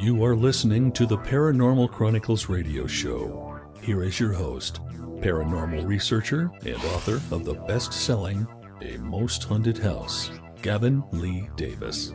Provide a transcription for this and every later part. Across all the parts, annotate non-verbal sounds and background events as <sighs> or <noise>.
You are listening to the Paranormal Chronicles radio show. Here is your host, paranormal researcher and author of the best selling A Most Haunted House, Gavin Lee Davies.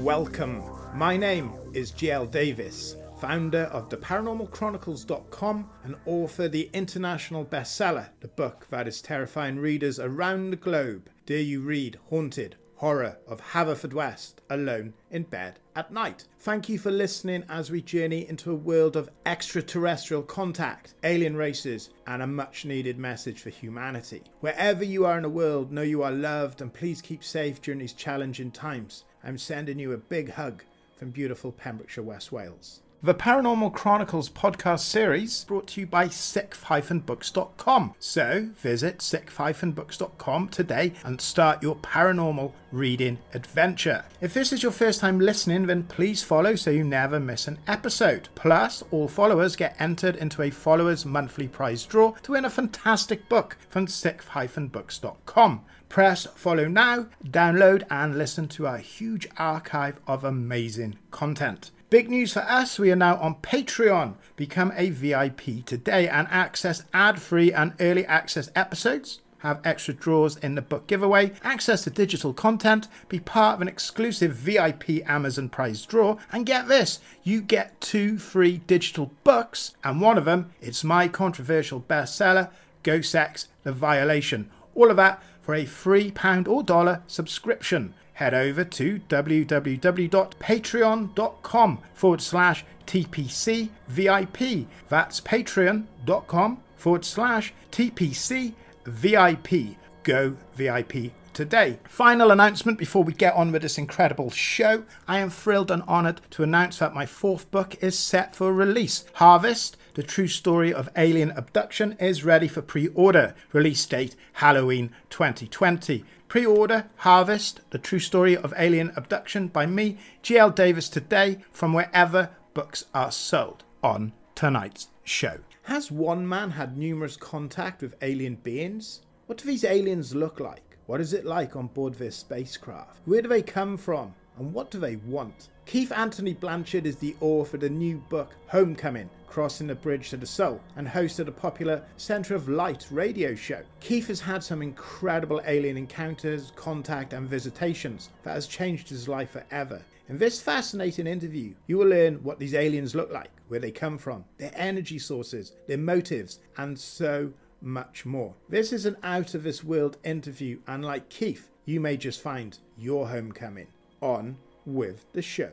Welcome. My name is GL Davies, founder of theparanormalchronicles.com and author the international bestseller, the book that is terrifying readers around the globe. Dare you read Haunted Horror of Haverfordwest alone in bed at night? Thank you for listening as we journey into a world of extraterrestrial contact, alien races, and a much needed message for humanity. Wherever you are in the world, know you are loved and please keep safe during these challenging times. I'm sending you a big hug from beautiful Pembrokeshire, West Wales. The Paranormal Chronicles podcast series brought to you by sixth-books.com. So visit sixth-books.com today and start your paranormal reading adventure. If this is your first time listening, then please follow so you never miss an episode. Plus, all followers get entered into a followers monthly prize draw to win a fantastic book from sixth-books.com. Press follow now, download and listen to our huge archive of amazing content. Big news for us, we are now on Patreon. Become a VIP today and access ad free and early access episodes. Have extra draws in the book giveaway, access to digital content, be part of an exclusive VIP Amazon prize draw, and get this you get two free digital books, and one of them, it's my controversial bestseller, Ghost Sex The Violation. All of that for a free pound or dollar subscription. Head over to www.patreon.com forward slash TPC VIP. That's patreon.com forward slash TPC VIP. Go VIP today. Final announcement before we get on with this incredible show. I am thrilled and honoured to announce that my fourth book is set for release. Harvest, the true story of alien abduction, is ready for pre order. Release date Halloween 2020. Pre order Harvest, the true story of alien abduction by me, GL Davies, today from wherever books are sold on tonight's show. Has one man had numerous contact with alien beings? What do these aliens look like? What is it like on board their spacecraft? Where do they come from? And what do they want? Keith Anthony Blanchard is the author of the new book Homecoming Crossing the Bridge to the Soul and hosted a popular Center of Light radio show. Keith has had some incredible alien encounters, contact, and visitations that has changed his life forever. In this fascinating interview, you will learn what these aliens look like, where they come from, their energy sources, their motives, and so much more. This is an out of this world interview, and like Keith, you may just find your homecoming on with the show.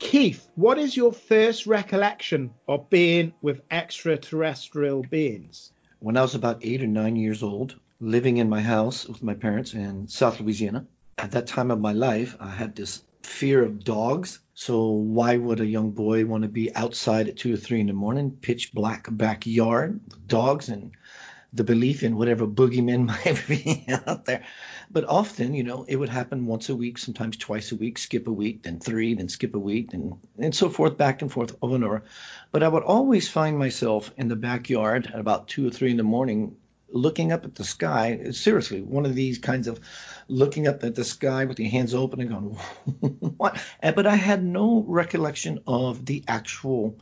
Keith, what is your first recollection of being with extraterrestrial beings? When I was about eight or nine years old, living in my house with my parents in South Louisiana, at that time of my life, I had this fear of dogs. So why would a young boy want to be outside at two or three in the morning, pitch black backyard, with dogs, and the belief in whatever boogeyman <laughs> might be out there? But often, you know, it would happen once a week, sometimes twice a week, skip a week, then three, then skip a week, and and so forth, back and forth over and over. But I would always find myself in the backyard at about two or three in the morning, looking up at the sky. Seriously, one of these kinds of looking up at the sky with your hands open and going, <laughs> what? But I had no recollection of the actual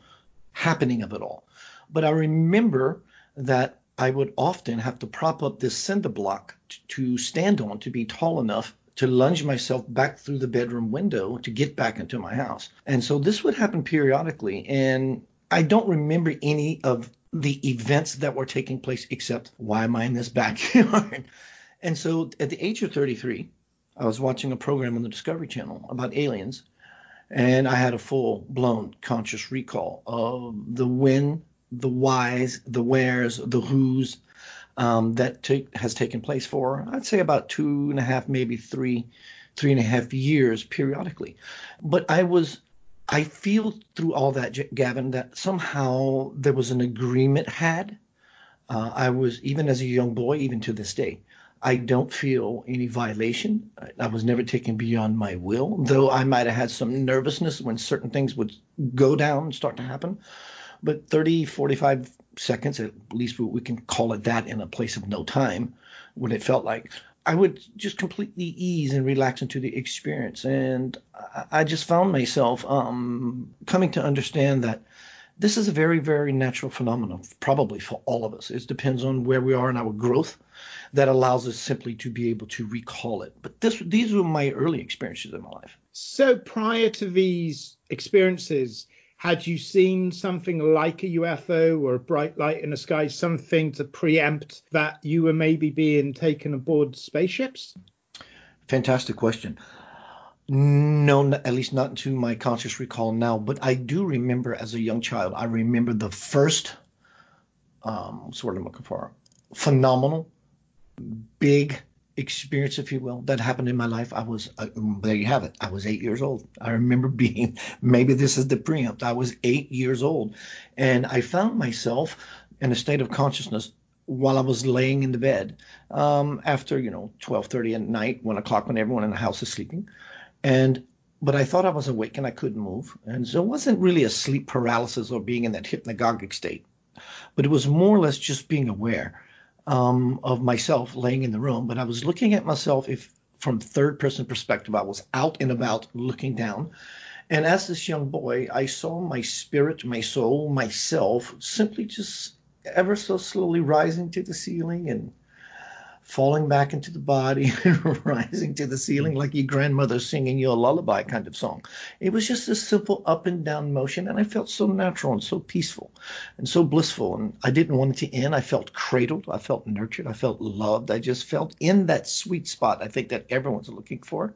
happening of it all. But I remember that I would often have to prop up this cinder block t- to stand on to be tall enough to lunge myself back through the bedroom window to get back into my house. And so this would happen periodically. And I don't remember any of the events that were taking place except why am I in this <laughs> backyard? and so at the age of 33, I was watching a program on the Discovery Channel about aliens. And I had a full blown conscious recall of the when, the whys, the wheres, the who's um, that has taken place for I'd say about two and a half, maybe three, three and a half years periodically. But I was, I feel through all that, Gavin, that somehow there was an agreement had. Uh, I was even as a young boy, even to this day. I don't feel any violation. I was never taken beyond my will, though I might have had some nervousness when certain things would go down and start to happen but 30, 45 seconds, at least we can call it that in a place of no time, when it felt like I would just completely ease and relax into the experience. And I, just found myself um, coming to understand that this is a very, very natural phenomenon, probably for all of us. It depends on where we are in our growth that allows us simply to be able to recall it. But this, these were my early experiences in my life. So prior to these experiences, had you seen something like a UFO or a bright light in the sky, something to preempt that you were maybe being taken aboard spaceships? Fantastic question. No, at least not to my conscious recall now, but I do remember as a young child, I remember the first, um, sort of looking for, phenomenal, big experience, if you will, that happened in my life. I was, uh, there you have it. I was eight years old. I remember <laughs> being, maybe this is the preempt. I was eight years old. And I found myself in a state of consciousness while I was laying in the bed um, after, you know, 12.30 at night, 1 o'clock when everyone in the house is sleeping. And but I thought I was awake and I couldn't move. And so it wasn't really a sleep paralysis or being in that hypnagogic state, but it was more or less just being aware um, of myself laying in the room, but I was looking at myself if from third person perspective. I was out and about looking down. And as this young boy, I saw my spirit, my soul, myself simply just ever so slowly rising to the ceiling and falling back into the body <laughs> and rising to the ceiling like your grandmother singing you a lullaby kind of song. It was just a simple up and down motion, and I felt so natural and so peaceful and so blissful. And I didn't want it to end. I felt cradled. I felt nurtured. I felt loved. I just felt in that sweet spot I think that everyone's looking for.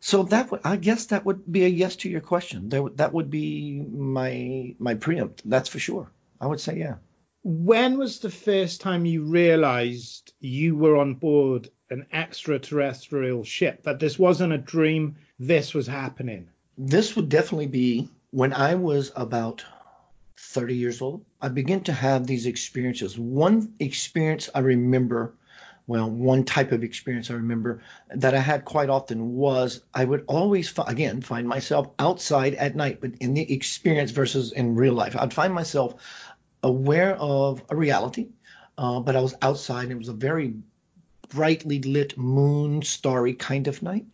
So that would, I guess that would be a yes to your question. That would be my my preempt. That's for sure. I would say yeah when was the first time you realized you were on board an extraterrestrial ship? That this wasn't a dream this was happening? This would definitely be when i was about 30 years old. I began to have these experiences. One experience i remember well one type of experience i remember that i had quite often was i would always again find myself outside at night but in the experience versus in real life. I'd find myself aware of a reality, uh, but I was outside. It was a very brightly lit moon starry kind of night.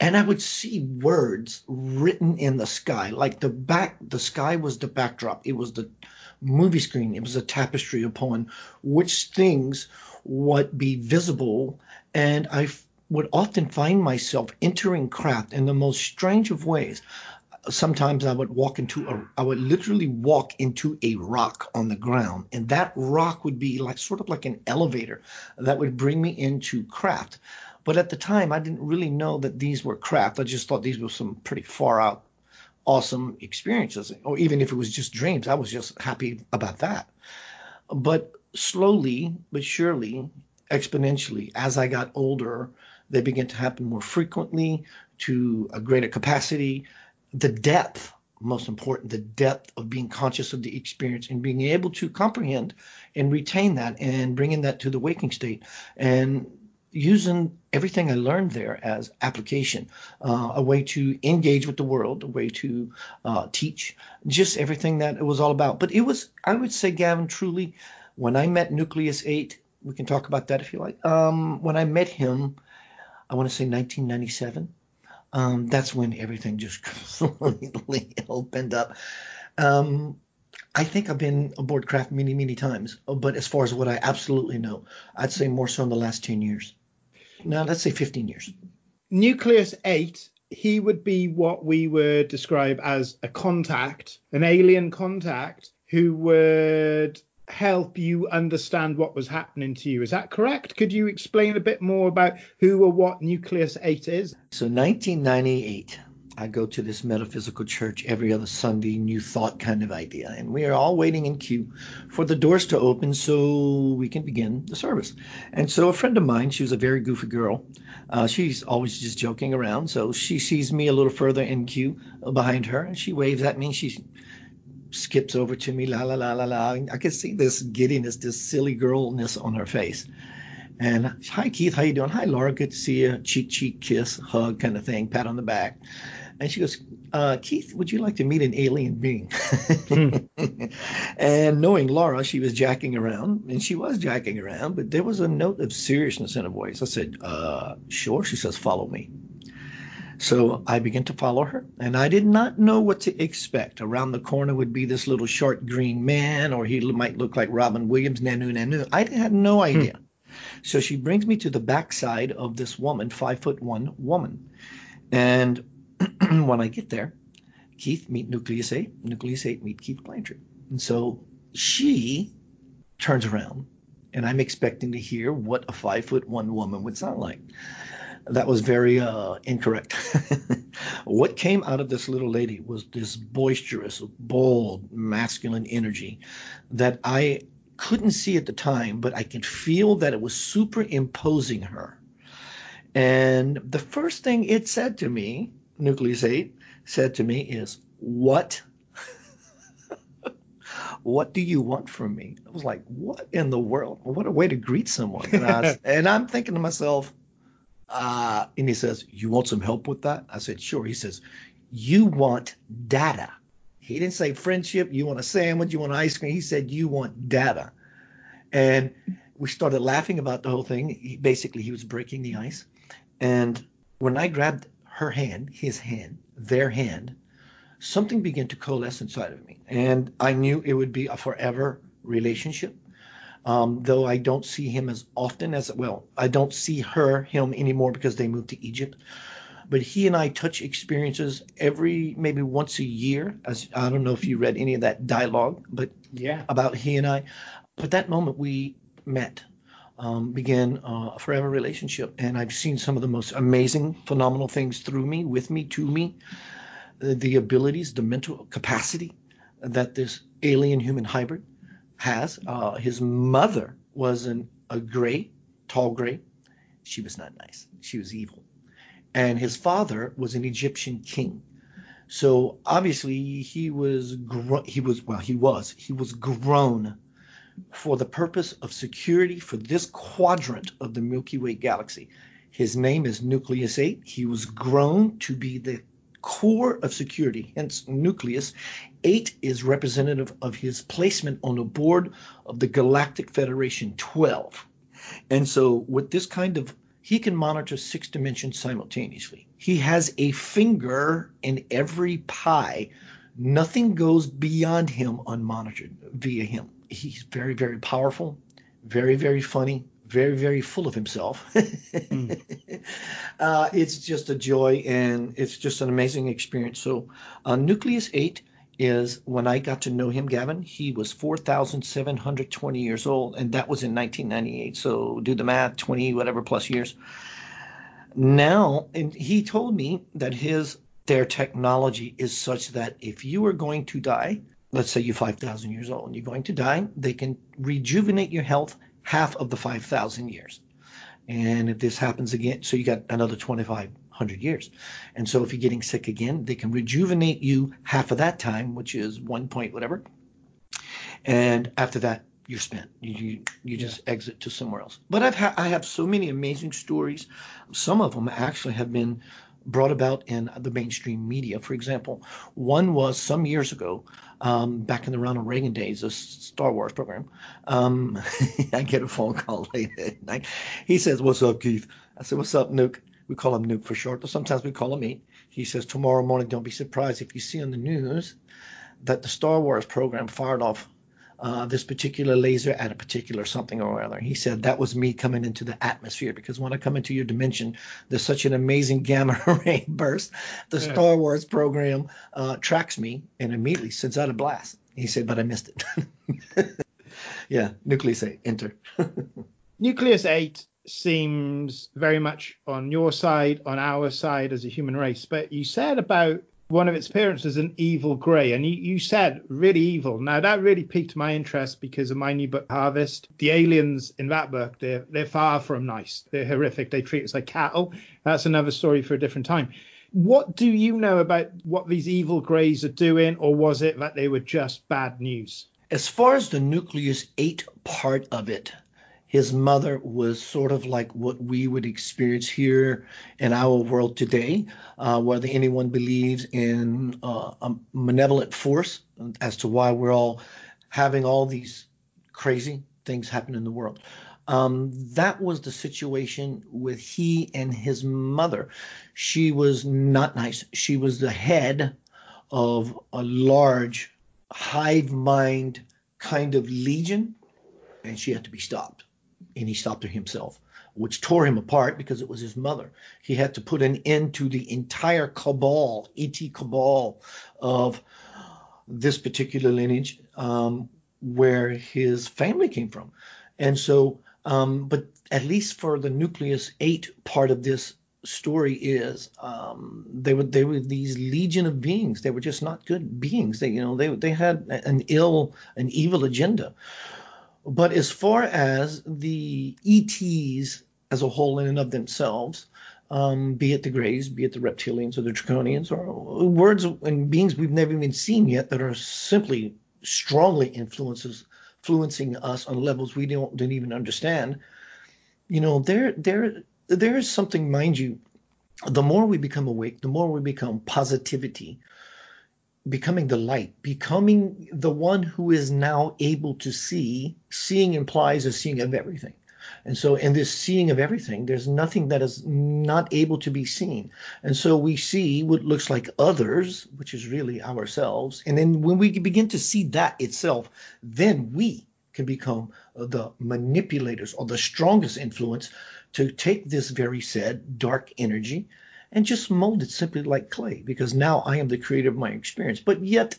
And I would see words written in the sky, like the back, the sky was the backdrop. It was the movie screen. It was a tapestry upon which things would be visible. And I would often find myself entering craft in the most strange of ways sometimes I would walk into a, I would literally walk into a rock on the ground, and that rock would be like sort of like an elevator that would bring me into craft. But at the time, I didn't really know that these were craft. I just thought these were some pretty far out, awesome experiences. Or even if it was just dreams, I was just happy about that. But slowly but surely, exponentially, as I got older, they began to happen more frequently to a greater capacity the depth, most important, the depth of being conscious of the experience and being able to comprehend and retain that and bringing that to the waking state and using everything I learned there as application, uh, a way to engage with the world, a way to uh, teach, just everything that it was all about. But it was, I would say, Gavin, truly, when I met Nucleus 8, we can talk about that if you like. Um, when I met him, I want to say 1997 um, that's when everything just <laughs> completely opened up. Um, I think I've been aboard craft many, many times, but as far as what I absolutely know, I'd say more so in the last 10 years. Now, let's say 15 years. Nucleus 8, he would be what we would describe as a contact, an alien contact, who would help you understand what was happening to you. Is that correct? Could you explain a bit more about who or what Nucleus 8 is? So, 1998, I go to this metaphysical church every other Sunday, new thought kind of idea. And we are all waiting in queue for the doors to open so we can begin the service. And so, a friend of mine, she was a very goofy girl. Uh, she's always just joking around. So, she sees me a little further in queue behind her and she waves at me. She skips over to me, la la la la la. I can see this giddiness, this silly girlness on her face. And hi Keith, how you doing? Hi Laura, good to see you. Cheek cheek kiss, hug kind of thing, pat on the back. And she goes, uh, Keith, would you like to meet an alien being? <laughs> and knowing Laura, she was jacking around, and she was jacking around, but there was a note of seriousness in her voice. I said, uh, sure. She says, follow me. So I began to follow her, and I did not know what to expect. Around the corner would be this little short green man, or he might look like Robin Williams, Nanu Nanu. I had no hmm. idea. So she brings me to the backside of this woman, five foot one woman. And <clears throat> when I get there, Keith meet Nucleus 8, Nucleus 8 meet Keith Blanchard. And so she turns around, and I'm expecting to hear what a five foot one woman would sound like that was very uh, incorrect. <laughs> what came out of this little lady was this boisterous, bold, masculine energy that I couldn't see at the time, but I could feel that it was superimposing her. And the first thing it said to me, Nucleus 8, said to me is, What? <laughs> what do you want from me? I was like, What in the world? What a way to greet someone. And, I, <laughs> and I'm thinking to myself, uh, and he says, You want some help with that? I said, Sure. He says, You want data. He didn't say friendship, you want a sandwich, you want ice cream. He said, You want data. And we started laughing about the whole thing. He, basically, he was breaking the ice. And when I grabbed her hand, his hand, their hand, something began to coalesce inside of me. And I knew it would be a forever relationship um, though I don't see him as often as well. I don't see her him anymore because they moved to Egypt. But he and I touch experiences every maybe once a year. As I don't know if you read any of that dialogue, but yeah, about he and I. But that moment we met, um, began uh, a forever relationship, and I've seen some of the most amazing, phenomenal things through me, with me, to me. The, the abilities, the mental capacity that this alien human hybrid has. Uh, his mother was an, a gray, tall gray. She was not nice. She was evil. And his father was an Egyptian king. So obviously he was gro- he was well he was he was grown for the purpose of security for this quadrant of the Milky Way galaxy. His name is Nucleus 8. He was grown to be the core of security, hence nucleus. Eight is representative of his placement on the board of the Galactic Federation 12. And so, with this kind of, he can monitor six dimensions simultaneously. He has a finger in every pie. Nothing goes beyond him unmonitored via him. He's very, very powerful, very, very funny, very, very full of himself. <laughs> mm. uh, it's just a joy and it's just an amazing experience. So, uh, Nucleus 8 is when I got to know him, Gavin, he was 4,720 years old, and that was in 1998. So, do the math 20 whatever plus years. Now, and he told me that his their technology is such that if you are going to die, let's say you're 5,000 years old and you're going to die, they can rejuvenate your health half of the 5,000 years. And if this happens again, so you got another 2,500 years. And so if you're getting sick again, they can rejuvenate you half of that time, which is one point whatever. And after that, you're spent. You you, you just yeah. exit to somewhere else. But I've ha- I have so many amazing stories. Some of them actually have been brought about in the mainstream media. For example, one was some years ago, um, back in the Ronald Reagan days, a Star Wars program. Um, <laughs> I get a phone call <laughs> late at night. He says, "What's up, Keith?" I said, "What's up, Nuke?" We call him Nuke for short, but sometimes we call him Eight. He says, "Tomorrow morning, don't be surprised if you see on the news that the Star Wars program fired off uh, this particular laser at a particular something or other. He said that was me coming into the atmosphere because when I come into your dimension, there's such an amazing <laughs> gamma ray burst. The yeah. Star Wars program uh, tracks me and immediately sends out a blast. He said, but I missed it. <laughs> yeah, Nucleus 8, enter. <laughs> Nucleus 8 seems very much on your side, on our side as a human race. But you said about one of its parents was an evil grey, and you, you said really evil. Now that really piqued my interest because of my new book Harvest. The aliens in that book, they're they're far from nice. They're horrific. They treat us like cattle. That's another story for a different time. What do you know about what these evil greys are doing, or was it that they were just bad news? As far as the nucleus eight part of it, His mother was sort of like what we would experience here in our world today, uh, whether anyone believes in uh, a malevolent force as to why we're all having all these crazy things happen in the world. Um, that was the situation with he and his mother. She was not nice. She was the head of a large hive mind kind of legion, and she had to be stopped and he stopped himself, which tore him apart because it was his mother. He had to put an end to the entire cabal, ET cabal of this particular lineage um, where his family came from. And so, um, but at least for the nucleus eight part of this story is um, they were they were these legion of beings. They were just not good beings. They you know they they had an ill an evil agenda. But as far as the ETs as a whole in and of themselves, um, be it the Greys, be it the reptilians or the draconians, or words and beings we've never even seen yet that are simply strongly influences influencing us on levels we don't, don't even understand. You know, there there there is something, mind you, the more we become awake, the more we become positivity, becoming the light, becoming the one who is now able to see. Seeing implies a seeing of everything. And so, in this seeing of everything, there's nothing that is not able to be seen. And so, we see what looks like others, which is really ourselves. And then, when we begin to see that itself, then we can become the manipulators or the strongest influence to take this very said dark energy and just mold it simply like clay because now I am the creator of my experience. But yet,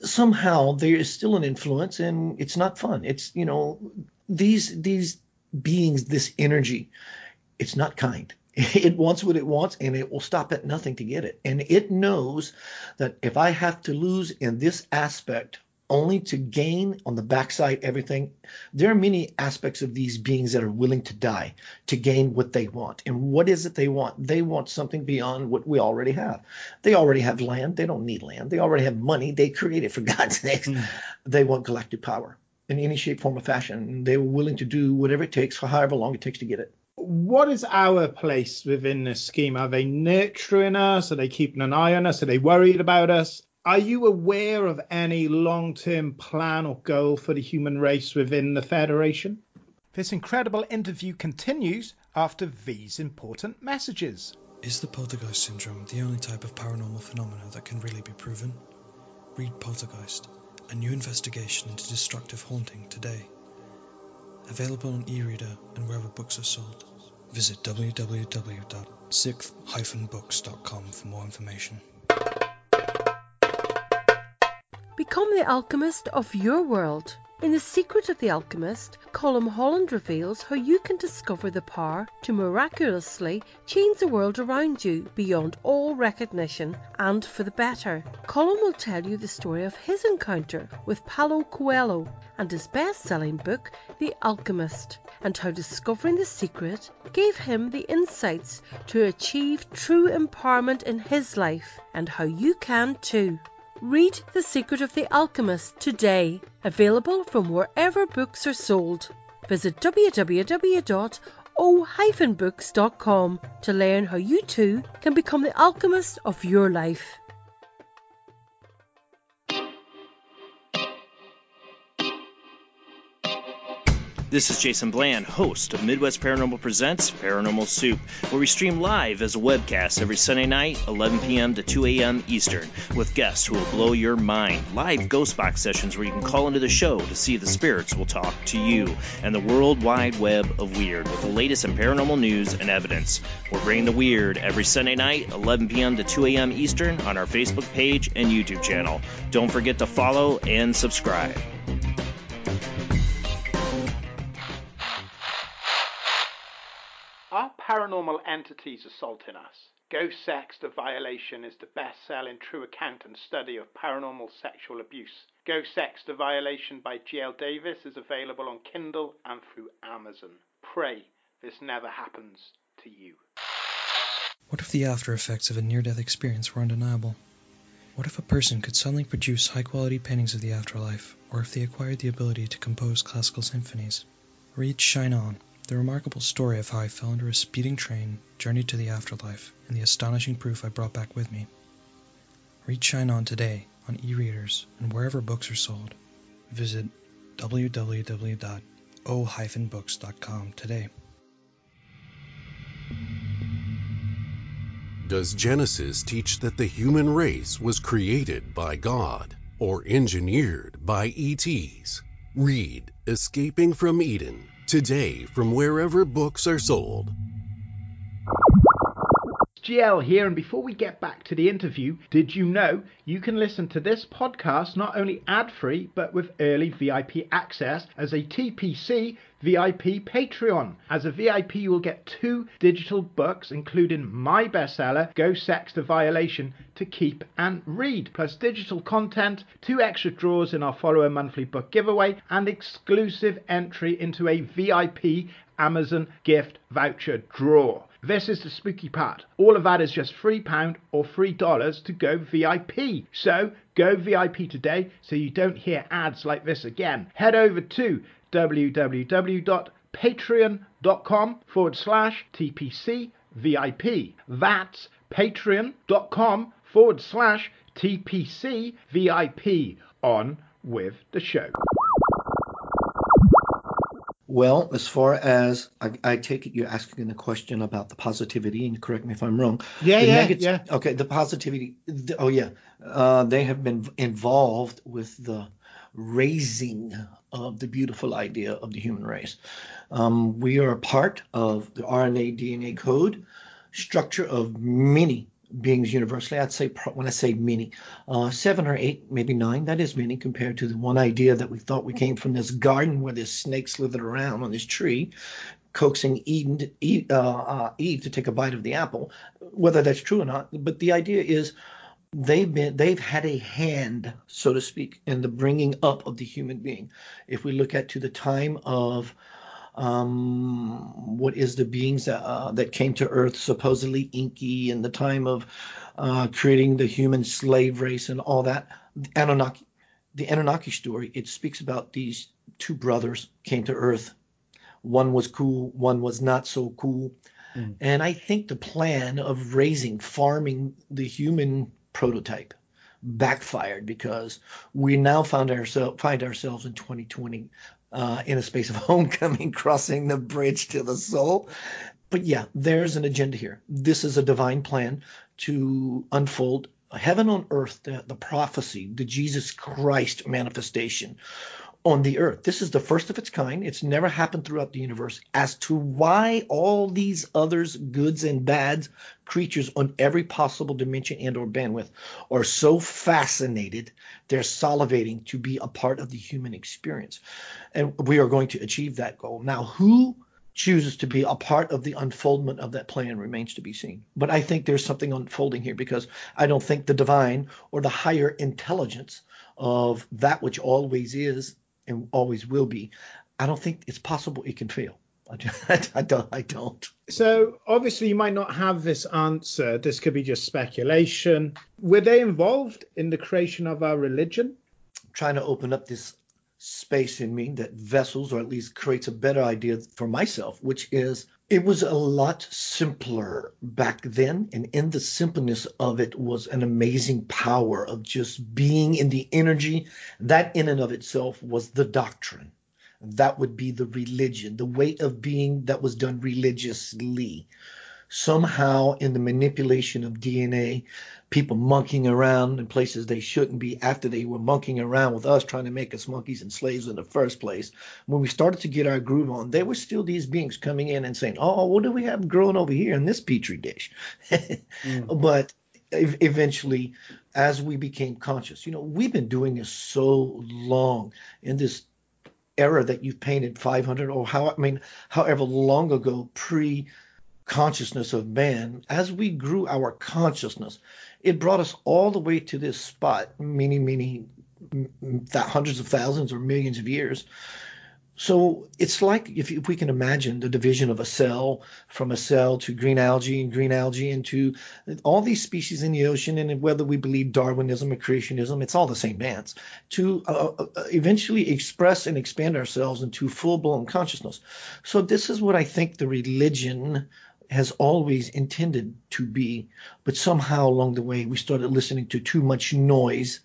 somehow there is still an influence and it's not fun. It's, you know, these, these beings, this energy, it's not kind. <laughs> It wants what it wants and it will stop at nothing to get it. And it knows that if I have to lose in this aspect only to gain on the backside everything. There are many aspects of these beings that are willing to die to gain what they want. And what is it they want? They want something beyond what we already have. They already have land. They don't need land. They already have money. They create it for <laughs> God's sake. Mm. They want galactic power in any shape, form, or fashion. They're willing to do whatever it takes for however long it takes to get it. What is our place within this scheme? Are they nurturing us? Are they keeping an eye on us? Are they worried about us? Are you aware of any long term plan or goal for the human race within the Federation? This incredible interview continues after these important messages. Is the poltergeist syndrome the only type of paranormal phenomena that can really be proven? Read Poltergeist, a new investigation into destructive haunting today. Available on e reader and wherever books are sold. Visit www.sixth-books.com for more information. Become the alchemist of your world. In The Secret of the Alchemist, Colm Holland reveals how you can discover the power to miraculously change the world around you beyond all recognition and for the better. Colm will tell you the story of his encounter with Paulo Coelho and his best selling book, The Alchemist, and how discovering the secret gave him the insights to achieve true empowerment in his life, and how you can too. Read The Secret of the Alchemist today, available from wherever books are sold. Visit www.o-books.com to learn how you too can become the alchemist of your life. This is Jason Bland, host of Midwest Paranormal Presents Paranormal Soup, where we stream live as a webcast every Sunday night, 11 p.m. to 2 a.m. Eastern, with guests who will blow your mind. Live ghost box sessions where you can call into the show to see the spirits will talk to you, and the world wide web of weird with the latest in paranormal news and evidence. We're bringing the weird every Sunday night, 11 p.m. to 2 a.m. Eastern, on our Facebook page and YouTube channel. Don't forget to follow and subscribe. Paranormal entities assaulting us. Ghost Sex The Violation is the best selling true account and study of paranormal sexual abuse. Ghost Sex The Violation by G.L. Davies is available on Kindle and through Amazon. Pray this never happens to you. What if the after effects of a near death experience were undeniable? What if a person could suddenly produce high quality paintings of the afterlife, or if they acquired the ability to compose classical symphonies? Read Shine On, the remarkable story of how I fell under a speeding train, journeyed to the afterlife, and the astonishing proof I brought back with me. Read Shine On today on e-readers and wherever books are sold. Visit www.o-books.com today. Does Genesis teach that the human race was created by God or engineered by ETs? Read Escaping from Eden today from wherever books are sold. GL here, and before we get back to the interview, did you know you can listen to this podcast not only ad free but with early VIP access as a TPC VIP Patreon? As a VIP, you will get two digital books, including my bestseller, Ghost Sex The Violation, to keep and read, plus digital content, two extra draws in our follower monthly book giveaway, and exclusive entry into a VIP Amazon gift voucher draw. This is the spooky part. All of that is just £3 or $3 to go VIP. So go VIP today so you don't hear ads like this again. Head over to www.patreon.com forward slash TPC VIP. That's patreon.com forward slash TPC VIP. On with the show. Well, as far as I, I, take it, you're asking a question about the positivity, and correct me if I'm wrong. Yeah, the yeah, negative, yeah. Okay, the positivity. The, oh, yeah. Uh, they have been involved with the raising of the beautiful idea of the human race. Um, we are a part of the RNA DNA code structure of many beings universally. I'd say when I say many, uh, seven or eight, maybe nine. That is many compared to the one idea that we thought we came from this garden where this snake slithered around on this tree, coaxing Eden to uh, uh, Eve to take a bite of the apple. Whether that's true or not, but the idea is they've been they've had a hand, so to speak, in the bringing up of the human being. If we look at to the time of um, what is the beings that, uh, that came to Earth, supposedly Enki, in the time of uh, creating the human slave race and all that. The Anunnaki, the Anunnaki story, it speaks about these two brothers came to Earth. One was cool, one was not so cool. Mm. And I think the plan of raising, farming the human prototype backfired because we now found ourselves find ourselves in 2020 uh, in a space of <laughs> homecoming, crossing the bridge to the soul. But yeah, there's an agenda here. This is a divine plan to unfold heaven on earth, the, the prophecy, the Jesus Christ manifestation on the earth. This is the first of its kind. It's never happened throughout the universe. As to why all these others, goods and bads, creatures on every possible dimension and or bandwidth are so fascinated, they're salivating to be a part of the human experience. And we are going to achieve that goal. Now, who chooses to be a part of the unfoldment of that plan remains to be seen. But I think there's something unfolding here because I don't think the divine or the higher intelligence of that which always is and always will be, I don't think it's possible it can fail. <laughs> I don't. I don't. So obviously, you might not have this answer. This could be just speculation. Were they involved in the creation of our religion? trying to open up this space in me that vessels, or at least creates a better idea for myself, which is it was a lot simpler back then. And in the simpleness of it was an amazing power of just being in the energy. That in and of itself was the doctrine. That would be the religion, the way of being that was done religiously somehow in the manipulation of DNA, people monkeying around in places they shouldn't be after they were monkeying around with us trying to make us monkeys and slaves in the first place. When we started to get our groove on, there were still these beings coming in and saying, Oh, what do we have growing over here in this petri dish? mm. <laughs> But eventually, as we became conscious, you know, we've been doing this so long in this era that you've painted 500 or how, I mean, however long ago pre consciousness of man, as we grew our consciousness, it brought us all the way to this spot, many, many, hundreds of thousands or millions of years, So it's like if, if, we can imagine the division of a cell from a cell to green algae and green algae into all these species in the ocean, and whether we believe Darwinism or creationism, it's all the same dance to uh, uh, uh eventually express and expand ourselves into full blown consciousness. So this is what I think the religion has always intended to be, but somehow along the way we started listening to too much noise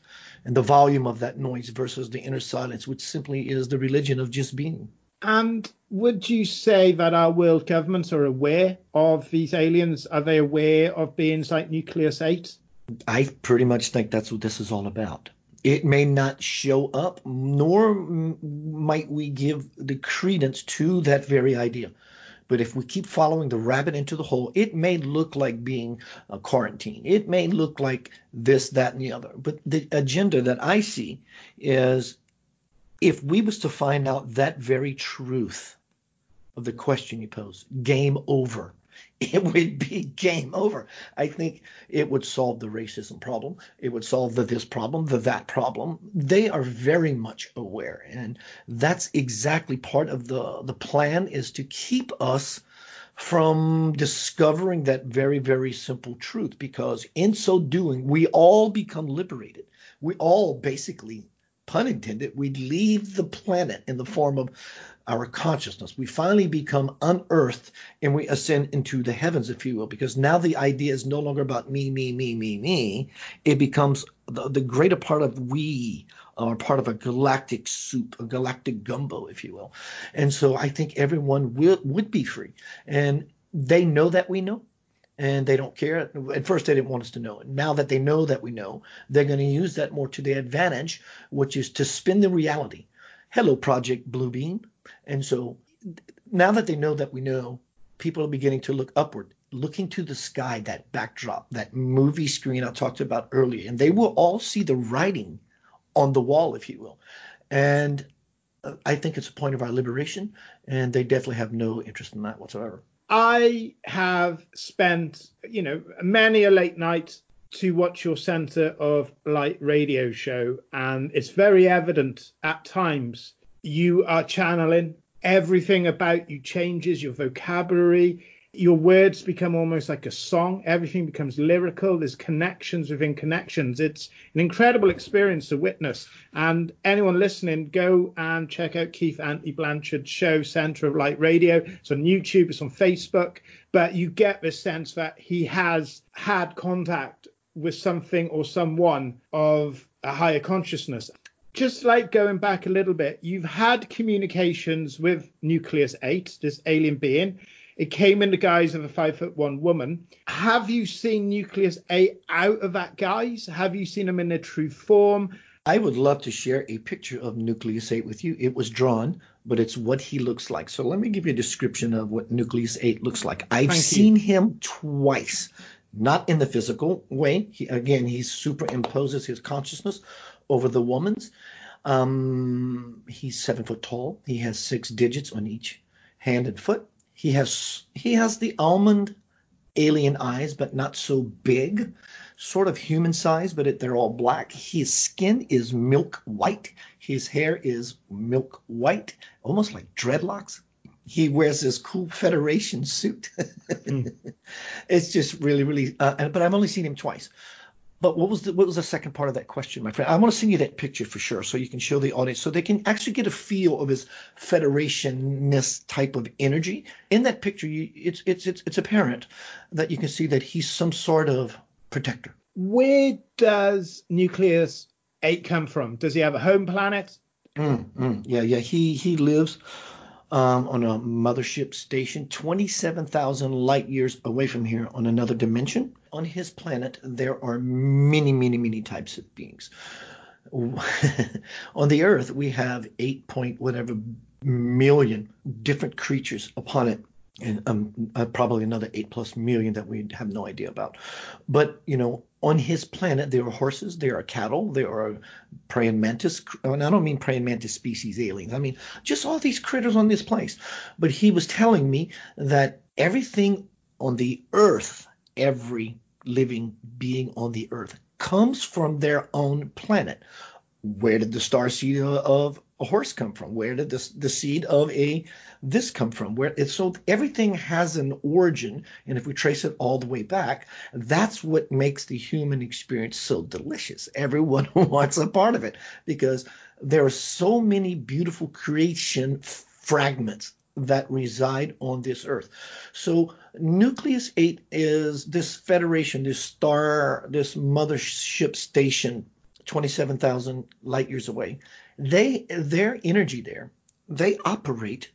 and the volume of that noise versus the inner silence, which simply is the religion of just being. And would you say that our world governments are aware of these aliens? Are they aware of beings like Nucleus 8? I pretty much think that's what this is all about. It may not show up, nor might we give the credence to that very idea. But if we keep following the rabbit into the hole, it may look like being uh, a quarantine. It may look like this, that, and the other. But the agenda that I see is if we was to find out that very truth of the question you pose, game over. <laughs> it would be game over. I think it would solve the racism problem. It would solve the this problem, the that problem. They are very much aware, and that's exactly part of the the plan is to keep us from discovering that very very simple truth because in so doing we all become liberated. We all basically pun intended, we leave the planet in the form of our consciousness. We finally become unearthed and we ascend into the heavens, if you will, because now the idea is no longer about me, me, me, me, me. It becomes the, the greater part of we are part of a galactic soup, a galactic gumbo, if you will. And so I think everyone will, would be free. And they know that we know and they don't care. At first, they didn't want us to know. And now that they know that we know, they're going to use that more to their advantage, which is to spin the reality. Hello, Project Bluebeam. And so now that they know that we know, people are beginning to look upward, looking to the sky, that backdrop, that movie screen I talked about earlier, and they will all see the writing on the wall, if you will. And uh, I think it's a point of our liberation, and they definitely have no interest in that whatsoever. I have spent, you know, many a late night to watch your Center of Light radio show, and it's very evident at times you are channeling. Everything about you changes, your vocabulary, your words become almost like a song. Everything becomes lyrical. There's connections within connections. It's an incredible experience to witness. And anyone listening, go and check out Keith Anthony Blanchard's show, Center of Light Radio. It's on YouTube, it's on Facebook. But you get the sense that he has had contact with something or someone of a higher consciousness just like going back a little bit, you've had communications with Nucleus 8, this alien being. It came in the guise of a five foot one woman. Have you seen Nucleus 8 out of that guise? Have you seen him in a true form? I would love to share a picture of Nucleus 8 with you. It was drawn, but it's what he looks like. So let me give you a description of what Nucleus 8 looks like. I've Thank seen you. him twice, not in the physical way. He, again, he superimposes his consciousness over the woman's. Um, he's seven foot tall. He has six digits on each hand and foot. He has he has the almond alien eyes, but not so big, sort of human size, but it, they're all black. His skin is milk white. His hair is milk white, almost like dreadlocks. He wears this cool Federation suit. <laughs> mm. It's just really, really. Uh, but I've only seen him twice. But what was the what was the second part of that question, my friend? I want to send you that picture for sure, so you can show the audience, so they can actually get a feel of his federationness type of energy. In that picture, you, it's it's it's it's apparent that you can see that he's some sort of protector. Where does Nucleus Eight come from? Does he have a home planet? Mm, mm, yeah, yeah. He he lives um, on a mothership station 27,000 light years away from here on another dimension. On his planet, there are many, many, many types of beings. <laughs> on the Earth, we have 8 point whatever million different creatures upon it and um, uh, probably another eight plus million that we have no idea about. But you know, on his planet, there are horses, there are cattle, there are praying mantis. And I don't mean praying mantis species aliens. I mean just all these critters on this place. But he was telling me that everything on the earth, every living being on the earth, comes from their own planet. Where did the star seed of a horse come from? Where did this the seed of a this come from? Where it's so everything has an origin, and if we trace it all the way back, that's what makes the human experience so delicious. Everyone <laughs> wants a part of it because there are so many beautiful creation fragments that reside on this earth. So Nucleus 8 is this federation, this star, this mothership station 27,000 light years away. They their energy there, they operate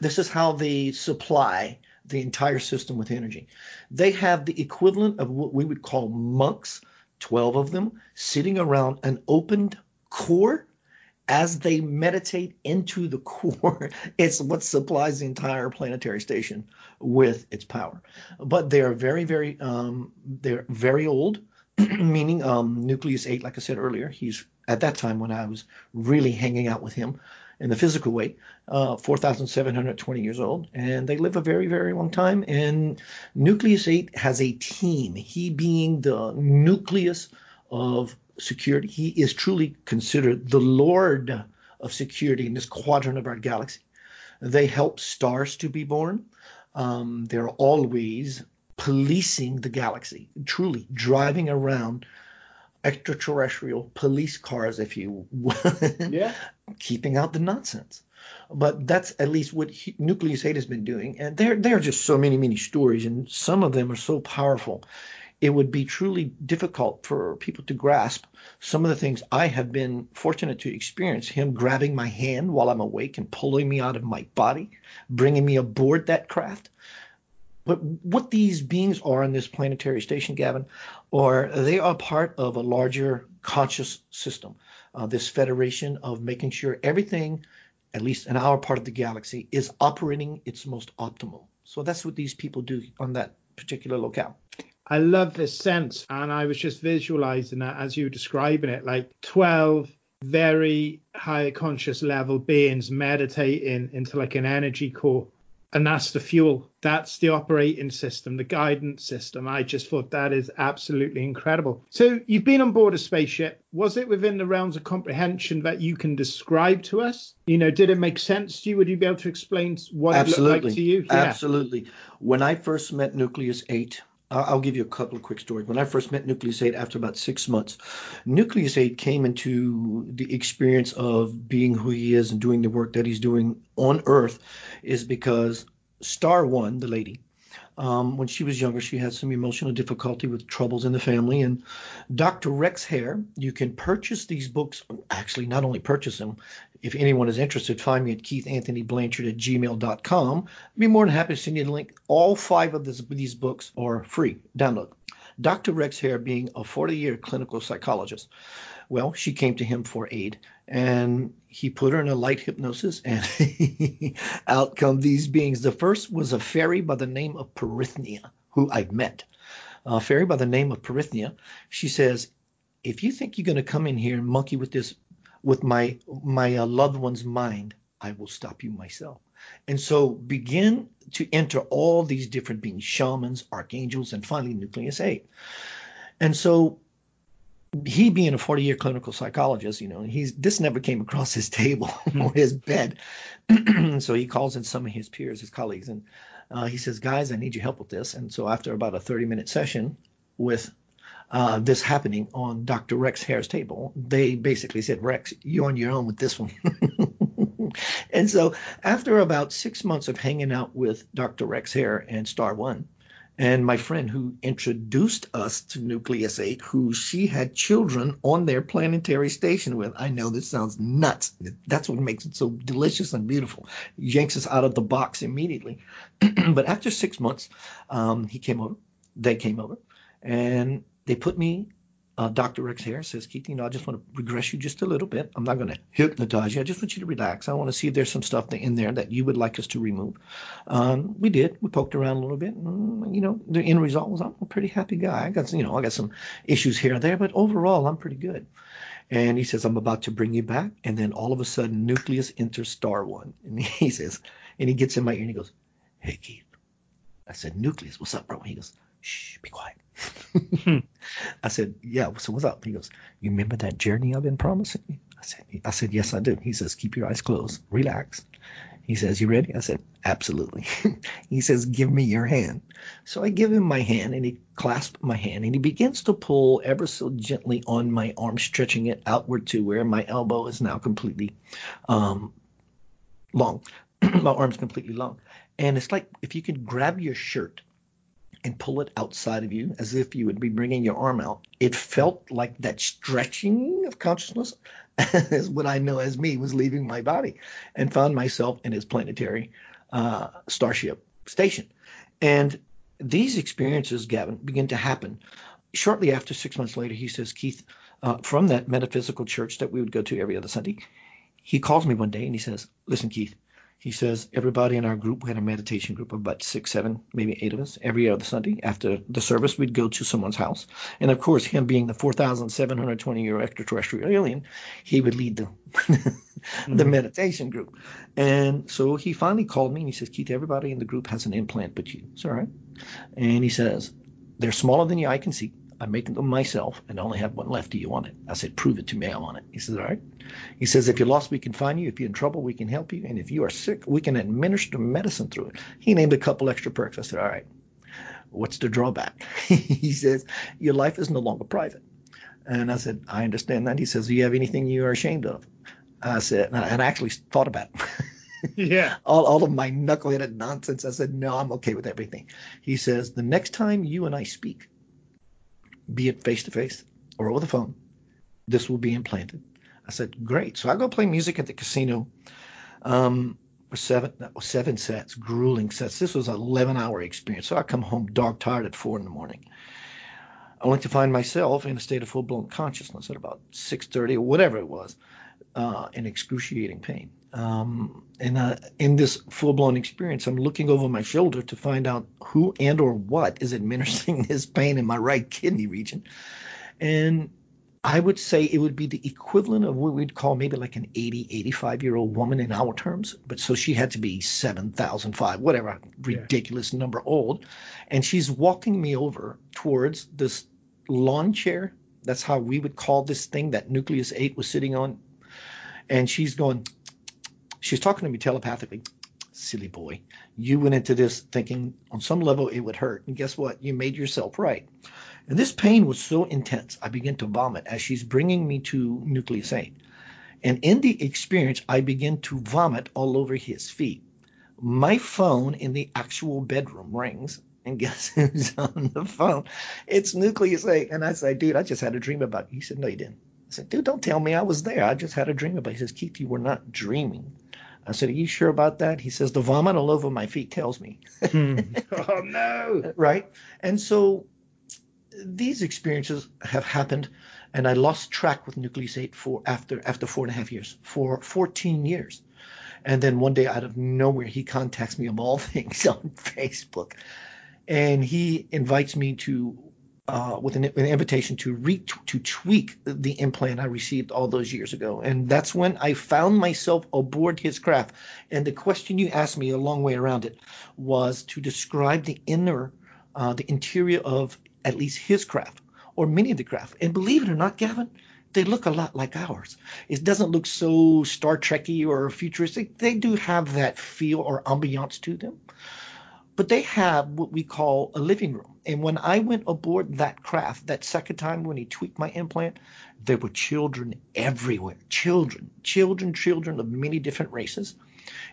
this is how they supply the entire system with energy. They have the equivalent of what we would call monks, 12 of them, sitting around an opened core as they meditate into the core, <laughs> it's what supplies the entire planetary station with its power. But they are very, very, um, they're very old, <clears throat> meaning um, nucleus eight. Like I said earlier, he's at that time when I was really hanging out with him in the physical way, uh, 4,720 years old, and they live a very, very long time. And nucleus eight has a team. He being the nucleus of security. He is truly considered the Lord of security in this quadrant of our galaxy. They help stars to be born. Um, they're always policing the galaxy, truly driving around extraterrestrial police cars, if you will, yeah. <laughs> keeping out the nonsense. But that's at least what he, Nucleus 8 has been doing. And there, there are just so many, many stories, and some of them are so powerful it would be truly difficult for people to grasp some of the things I have been fortunate to experience. Him grabbing my hand while I'm awake and pulling me out of my body, bringing me aboard that craft. But what these beings are on this planetary station, Gavin, are they are part of a larger conscious system. Uh, this federation of making sure everything, at least in our part of the galaxy, is operating its most optimal. So that's what these people do on that particular locale. I love this sense, and I was just visualizing that as you were describing it, like 12 very high conscious level beings meditating into like an energy core. And that's the fuel. That's the operating system, the guidance system. I just thought that is absolutely incredible. So you've been on board a spaceship. Was it within the realms of comprehension that you can describe to us? You know, did it make sense to you? Would you be able to explain what absolutely. it looked like to you? Yeah. Absolutely. When I first met Nucleus 8, I'll give you a couple of quick stories. When I first met Nucleus 8 after about six months, Nucleus 8 came into the experience of being who he is and doing the work that he's doing on Earth is because Star One, the lady, um, when she was younger, she had some emotional difficulty with troubles in the family. And Dr. Rex Hare, you can purchase these books. Actually, not only purchase them, if anyone is interested, find me at keithanthonyblanchard at gmail.com. I'd be more than happy to send you the link. All five of this, these books are free. Download. Dr. Rex Hare being a 40 year clinical psychologist. Well, she came to him for aid and he put her in a light hypnosis and <laughs> out come these beings. The first was a fairy by the name of Perithnia, who I've met. A fairy by the name of Perithnia. She says, if you think you're going to come in here and monkey with this, with my my uh, loved one's mind, I will stop you myself. And so begin to enter all these different beings, shamans, archangels, and finally Nucleus 8. And so he being a 40 year clinical psychologist, you know, he's this never came across his table <laughs> or hmm. his bed. <clears throat> so he calls in some of his peers, his colleagues, and uh, he says, guys, I need your help with this. And so after about a 30 minute session with uh, this happening on Dr. Rex Hare's table, they basically said, Rex, you're on your own with this one. <laughs> and so after about six months of hanging out with Dr. Rex Hare and Star One, and my friend who introduced us to Nucleus 8, who she had children on their planetary station with. I know this sounds nuts. That's what makes it so delicious and beautiful. Yanks us out of the box immediately. <clears throat> but after six months, um, he came over, they came over, and they put me uh, Dr. Rex Hare says, Keith, you know, I just want to regress you just a little bit. I'm not going to hypnotize you. I just want you to relax. I want to see if there's some stuff in there that you would like us to remove. Um, we did. We poked around a little bit. And, you know, the end result was I'm a pretty happy guy. I got, you know, I got some issues here and there, but overall, I'm pretty good. And he says, I'm about to bring you back. And then all of a sudden, Nucleus enters Star One. And <laughs> he says, and he gets in my ear and he goes, Hey, Keith. I said, Nucleus, what's up, bro? And he goes, Shh, be quiet. <laughs> I said, Yeah, so what's up? He goes, You remember that journey I've been promising you? I I said, I said, yes, I do. He says, keep your eyes closed, relax. He says, you ready? I said, absolutely. <laughs> he says, give me your hand. So I give him my hand and he clasps my hand and he begins to pull ever so gently on my arm, stretching it outward to where my elbow is now completely um, long. <clears throat> my arm's completely long. And it's like if you could grab your shirt and pull it outside of you as if you would be bringing your arm out. It felt like that stretching of consciousness <laughs> is what I know as me was leaving my body and found myself in his planetary uh, starship station. And these experiences, Gavin, begin to happen. Shortly after, six months later, he says, Keith, uh, from that metaphysical church that we would go to every other Sunday, he calls me one day and he says, Listen, Keith, he says everybody in our group, we had a meditation group of about six, seven, maybe eight of us. Every other Sunday after the service, we'd go to someone's house. And of course, him being the 4,720 year extraterrestrial alien, he would lead the, <laughs> mm-hmm. the meditation group. And so he finally called me and he says, Keith, everybody in the group has an implant but you. It's all right. And he says, they're smaller than the eye can see. I'm making them myself and I only have one left. Do you want it? I said, prove it to me. I want it. He says, all right. He says, if you're lost, we can find you. If you're in trouble, we can help you. And if you are sick, we can administer medicine through it. He named a couple extra perks. I said, all right. What's the drawback? <laughs> he says, your life is no longer private. And I said, I understand that. He says, do you have anything you are ashamed of? I said, and I actually thought about it. <laughs> yeah. All, all of my knuckleheaded nonsense. I said, no, I'm okay with everything. He says, the next time you and I speak, be it face to face or over the phone, this will be implanted. I said, great. So I go play music at the casino um, for seven seven sets, grueling sets. This was an 11 hour experience. So I come home dog tired at four in the morning. Only to find myself in a state of full blown consciousness at about 6:30 or whatever it was, uh, in excruciating pain. Um, and uh, in this full-blown experience, I'm looking over my shoulder to find out who and or what is administering <laughs> this pain in my right kidney region. And I would say it would be the equivalent of what we'd call maybe like an 80, 85 year old woman in our terms. But so she had to be 7,005, whatever ridiculous yeah. number old. And she's walking me over towards this lawn chair. That's how we would call this thing that Nucleus 8 was sitting on. And she's going, she's talking to me telepathically. Silly boy, you went into this thinking on some level it would hurt, and guess what? You made yourself right. And this pain was so intense, I began to vomit as she's bringing me to Nucleus 8. And in the experience, I begin to vomit all over his feet. My phone in the actual bedroom rings, and guess <laughs> who's on the phone? It's Nucleus 8. And I say, dude, I just had a dream about you. He said, no, you didn't. I said, dude, don't tell me I was there. I just had a dream about you. He says, Keith, you were not dreaming. I said, Are you sure about that? He says, The vomit all over my feet tells me. hmm. <laughs> Oh, no. Right. And so these experiences have happened, and I lost track with Nucleus 8 for after, after four and a half years, for 14 years. And then one day, out of nowhere, he contacts me of all <laughs> things on Facebook. And he invites me to uh, with an, an, invitation to re- to tweak the implant I received all those years ago, and that's when I found myself aboard his craft. And the question you asked me a long way around it was to describe the inner, uh, the interior of at least his craft or many of the craft. And believe it or not, Gavin, they look a lot like ours. It doesn't look so Star Trekky or futuristic. They do have that feel or ambiance to them, but they have what we call a living room and when I went aboard that craft, that second time when he tweaked my implant, there were children everywhere. Children, children, children of many different races.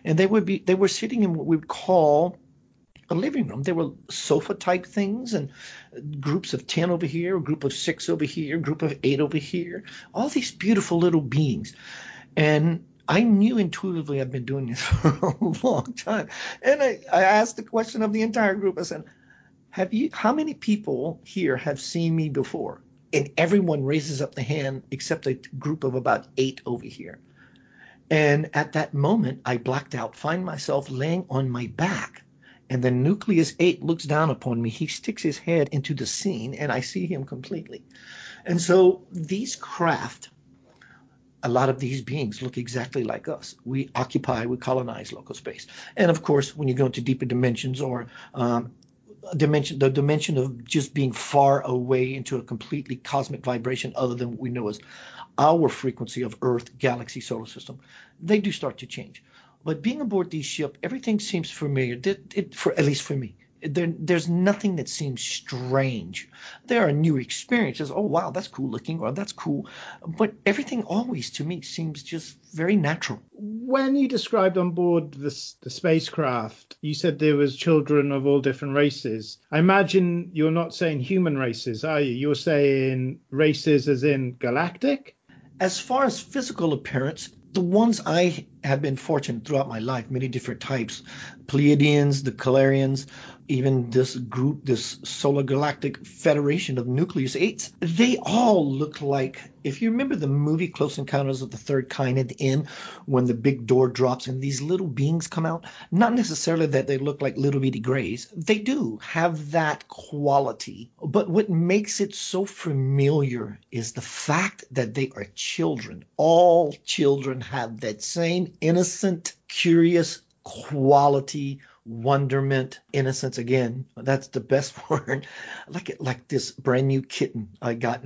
And they would be they were sitting in what we would call a living room. There were sofa type things and groups of 10 over here, a group of six over here, a group of eight over here, all these beautiful little beings. And I knew intuitively I've been doing this <laughs> for a long time. And I, I asked the question of the entire group. I said, have you how many people here have seen me before and everyone raises up the hand except a group of about eight over here and at that moment i blacked out find myself laying on my back and the nucleus 8 looks down upon me he sticks his head into the scene and i see him completely and so these craft a lot of these beings look exactly like us. We occupy, we colonize local space. And of course, when you go into deeper dimensions or um, dimension, the dimension of just being far away into a completely cosmic vibration other than what we know as our frequency of Earth, galaxy, solar system, they do start to change. But being aboard these ship, everything seems familiar. It, it, for at least for me, there, there's nothing that seems strange. There are new experiences. Oh wow, that's cool looking, or that's cool. But everything always to me seems just very natural. When you described on board the, the spacecraft, you said there was children of all different races. I imagine you're not saying human races, are you? You're saying races as in galactic. As far as physical appearance, the ones I have been fortunate throughout my life, many different types, Pleiadians, the Calarians, even this group, this Solar Galactic Federation of Nucleus 8s, they all look like, if you remember the movie Close Encounters of the Third Kind at the end, when the big door drops and these little beings come out, not necessarily that they look like little bitty grays, they do have that quality. But what makes it so familiar is the fact that they are children. All children have that same innocent, curious quality wonderment, innocence again. That's the best <laughs> word. like like this brand new kitten I got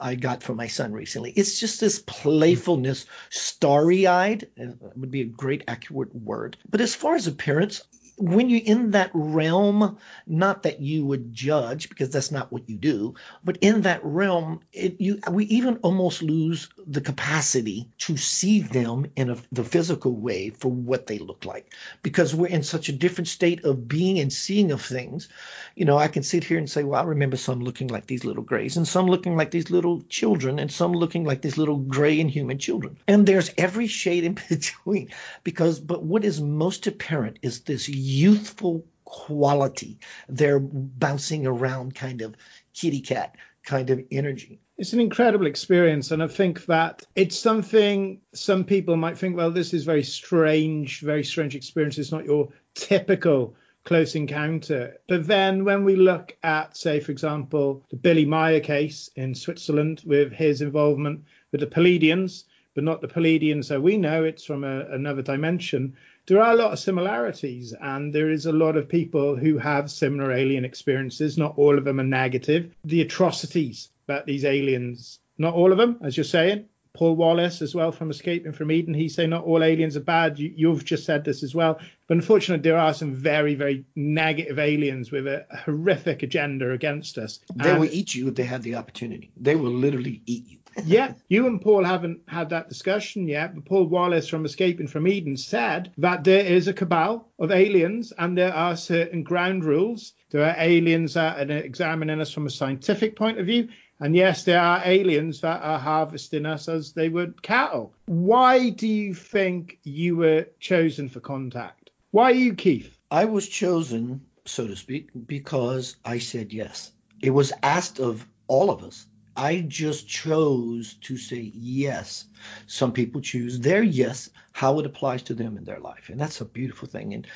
I got for my son recently. It's just this playfulness, starry-eyed uh, would be a great accurate word. But as far as appearance, when you're in that realm, not that you would judge because that's not what you do, but in that realm, it, you we even almost lose the capacity to see them in a, the physical way for what they look like because we're in such a different state of being and seeing of things. You know, I can sit here and say, well, I remember some looking like these little grays and some looking like these little children and some looking like these little gray and human children. And there's every shade in <laughs> between because, but what is most apparent is this youthful quality. They're bouncing around kind of kitty cat kind of energy. It's an incredible experience, and I think that it's something some people might think, well, this is very strange, very strange experience. It's not your typical close encounter. But then when we look at, say, for example, the Billy Meier case in Switzerland with his involvement with the Pleiadians, but not the Pleiadians so we know, it's from a, another dimension there are a lot of similarities, and there is a lot of people who have similar alien experiences. Not all of them are negative. The atrocities about these aliens, not all of them, as you're saying. Paul Wallis, as well, from Escaping from Eden, he's saying not all aliens are bad. You, have just said this as well. But unfortunately, there are some very, very negative aliens with a horrific agenda against us. They and, will eat you if they had the opportunity. They will literally eat you yeah, you and Paul haven't had that discussion yet, but Paul Wallis from Escaping from Eden said that there is a cabal of aliens and there are certain ground rules. There are aliens that are examining us from a scientific point of view. And yes, there are aliens that are harvesting us as they would cattle. Why do you think you were chosen for contact? Why you, Keith? I was chosen, so to speak, because I said yes. It was asked of all of us I just chose to say yes. Some people choose their yes, how it applies to them in their life. And that's a beautiful thing. And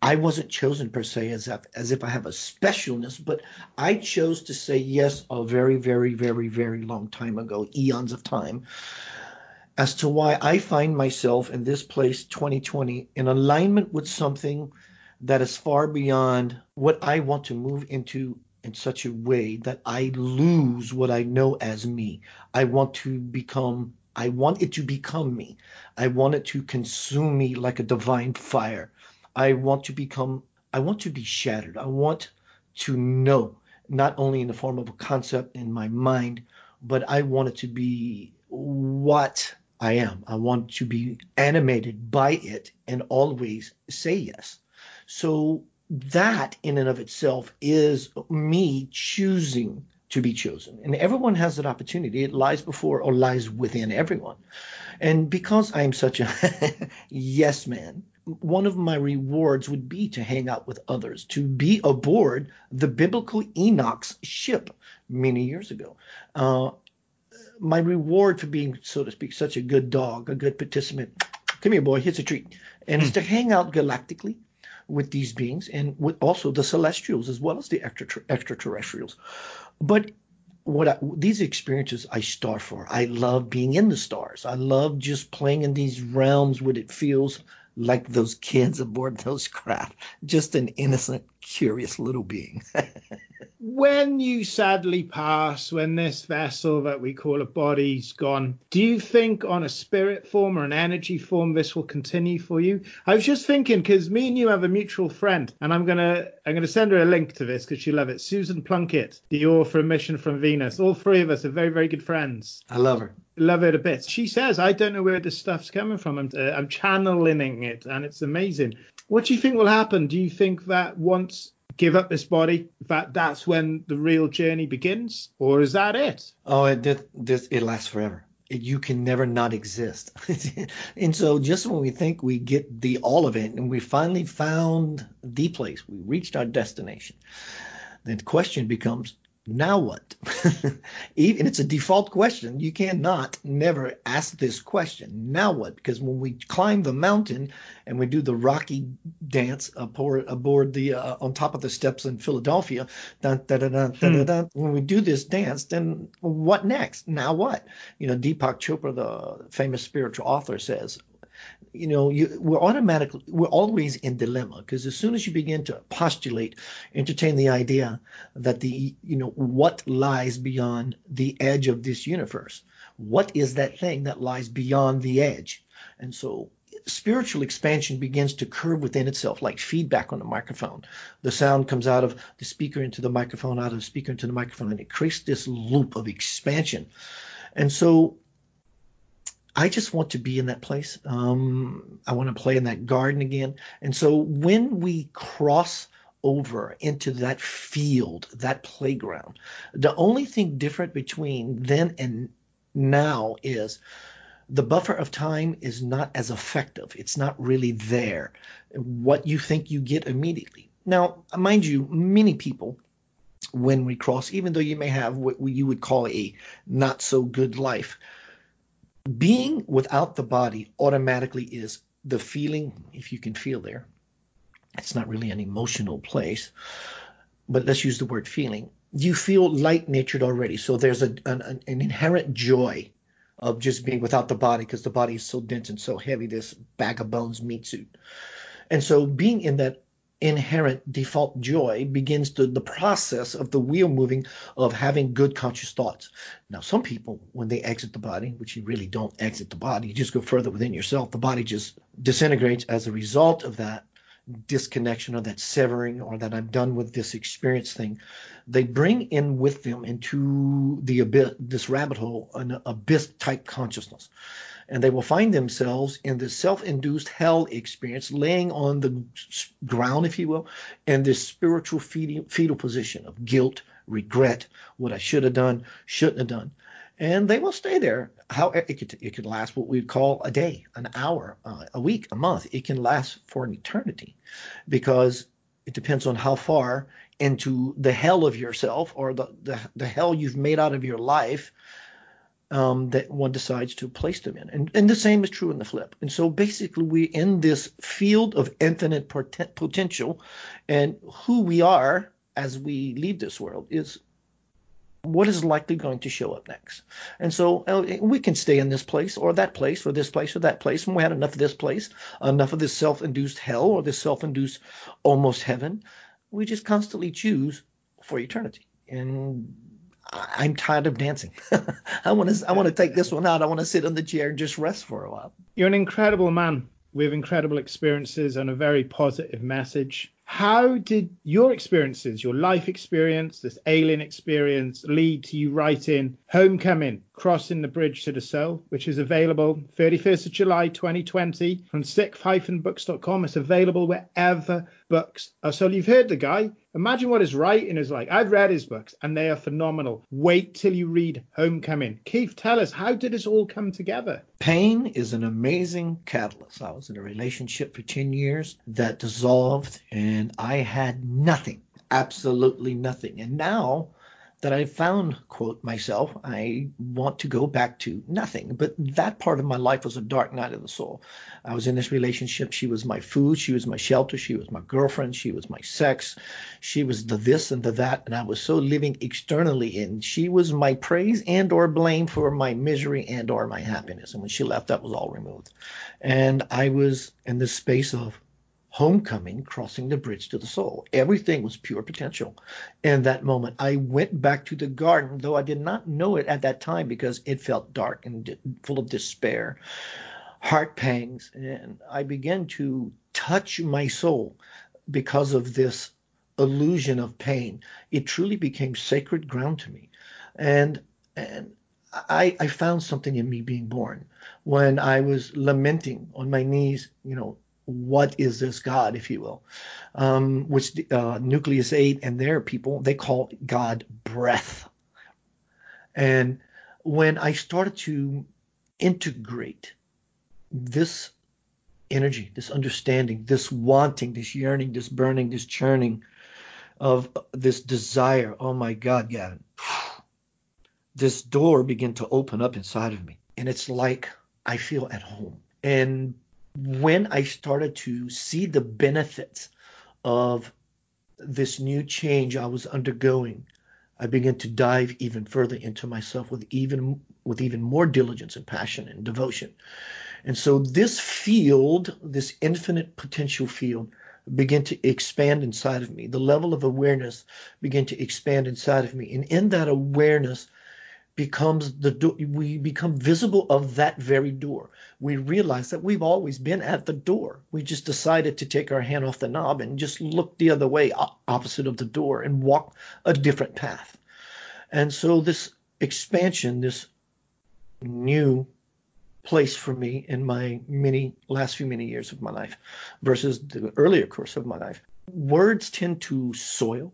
I wasn't chosen per se as if, as if I have a specialness, but I chose to say yes a very, very, very, very long time ago, eons of time, as to why I find myself in this place 2020 in alignment with something that is far beyond what I want to move into in such a way that I lose what I know as me. I want to become, I want it to become me. I want it to consume me like a divine fire. I want to become, I want to be shattered. I want to know, not only in the form of a concept in my mind, but I want it to be what I am. I want to be animated by it and always say yes. So that in and of itself is me choosing to be chosen. And everyone has that opportunity. It lies before or lies within everyone. And because I'm such a <laughs> yes man, one of my rewards would be to hang out with others, to be aboard the biblical Enoch's ship many years ago. Uh, my reward for being, so to speak, such a good dog, a good participant. Come here, boy. Here's a treat. And it's hmm. to hang out galactically with these beings and with also the celestials as well as the extraterrestrials. But what I, these experiences I starve for. I love being in the stars. I love just playing in these realms where it feels like those kids aboard those craft. Just an innocent, curious little being. <laughs> when you sadly pass, when this vessel that we call a body's gone, do you think on a spirit form or an energy form this will continue for you? I was just thinking because me and you have a mutual friend, and I'm gonna I'm gonna send her a link to this because she love it. Susan Plunkett, the author of Mission from Venus. All three of us are very very good friends. I love her love it a bit. She says, I don't know where this stuff's coming from. I'm, uh, I'm channeling it, and it's amazing. What do you think will happen? Do you think that once give up this body, that that's when the real journey begins, or is that it? Oh, it this it lasts forever. It, you can never not exist. <laughs> and so, just when we think we get the all of it, and we finally found the place, we reached our destination, the question becomes, now what? <laughs> Even it's a default question. You cannot never ask this question. Now what? Because when we climb the mountain and we do the Rocky dance aboard, aboard the uh, on top of the steps in Philadelphia, dun, dun, dun, hmm. when we do this dance, then what next? Now what? You know, Deepak Chopra, the famous spiritual author, says you know, you, we're automatically, we're always in dilemma because as soon as you begin to postulate, entertain the idea that the, you know, what lies beyond the edge of this universe? What is that thing that lies beyond the edge? And so spiritual expansion begins to curve within itself, like feedback on a microphone. The sound comes out of the speaker into the microphone, out of the speaker into the microphone, and it creates this loop of expansion. And so I just want to be in that place. Um, I want to play in that garden again. And so when we cross over into that field, that playground, the only thing different between then and now is the buffer of time is not as effective. It's not really there. What you think you get immediately. Now, mind you, many people when we cross, even though you may have what you would call a not so good life, being without the body automatically is the feeling, if you can feel there. It's not really an emotional place, but let's use the word feeling. You feel light natured already. So there's a, an, an inherent joy of just being without the body because the body is so dense and so heavy, this bag of bones meat suit. And so being in that inherent default joy begins to the process of the wheel moving of having good conscious thoughts. Now, some people, when they exit the body, which you really don't exit the body, you just go further within yourself, the body just disintegrates as a result of that disconnection or that severing or that I'm done with this experience thing. They bring in with them into the abyss, this rabbit hole, an abyss type consciousness and they will find themselves in this self-induced hell experience, laying on the ground, if you will, in this spiritual fetal, position of guilt, regret, what I should have done, shouldn't have done. And they will stay there. How it could it could last what we'd call a day, an hour, uh, a week, a month. It can last for an eternity, because it depends on how far into the hell of yourself or the, the, the hell you've made out of your life um, that one decides to place them in. And, and the same is true in the flip. And so basically, we're in this field of infinite pot- potential, and who we are as we leave this world is what is likely going to show up next. And so uh, we can stay in this place or that place or this place or that place. And we had enough of this place, enough of this self induced hell or this self induced almost heaven. We just constantly choose for eternity. And I'm tired of dancing. <laughs> I want to I want to take this one out. I want to sit on the chair and just rest for a while. You're an incredible man with incredible experiences and a very positive message. How did your experiences, your life experience, this alien experience, lead to you writing Homecoming, Crossing the Bridge to the Soul, which is available 31st of July 2020 from sixth-books.com. It's available wherever books are sold. You've heard the guy. Imagine what his writing is like. I've read his books and they are phenomenal. Wait till you read Homecoming. Keith, tell us, how did this all come together? Pain is an amazing catalyst. I was in a relationship for 10 years that dissolved and I had nothing, absolutely nothing. And now that I found, quote, myself, I want to go back to nothing. But that part of my life was a dark night of the soul. I was in this relationship. She was my food. She was my shelter. She was my girlfriend. She was my sex. She was the this and the that. And I was so living externally and she was my praise and or blame for my misery and or my happiness. And when she left, that was all removed. And I was in this space of homecoming, crossing the bridge to the soul. Everything was pure potential. In that moment, I went back to the garden, though I did not know it at that time because it felt dark and full of despair, heart pangs, and I began to touch my soul because of this illusion of pain. It truly became sacred ground to me. And and I, I found something in me being born when I was lamenting on my knees, you know, what is this God, if you will, um, which uh, Nucleus 8 and their people, they call God breath. And when I started to integrate this energy, this understanding, this wanting, this yearning, this burning, this churning of this desire, oh my God, Gavin, <sighs> this door began to open up inside of me. And it's like I feel at home. And when I started to see the benefits of this new change I was undergoing, I began to dive even further into myself with even with even more diligence and passion and devotion. And so this field, this infinite potential field, began to expand inside of me. The level of awareness began to expand inside of me. And in that awareness, becomes the door we become visible of that very door. We realize that we've always been at the door. We just decided to take our hand off the knob and just look the other way opposite of the door and walk a different path. And so this expansion this new place for me in my many last few many years of my life versus the earlier course of my life words tend to soil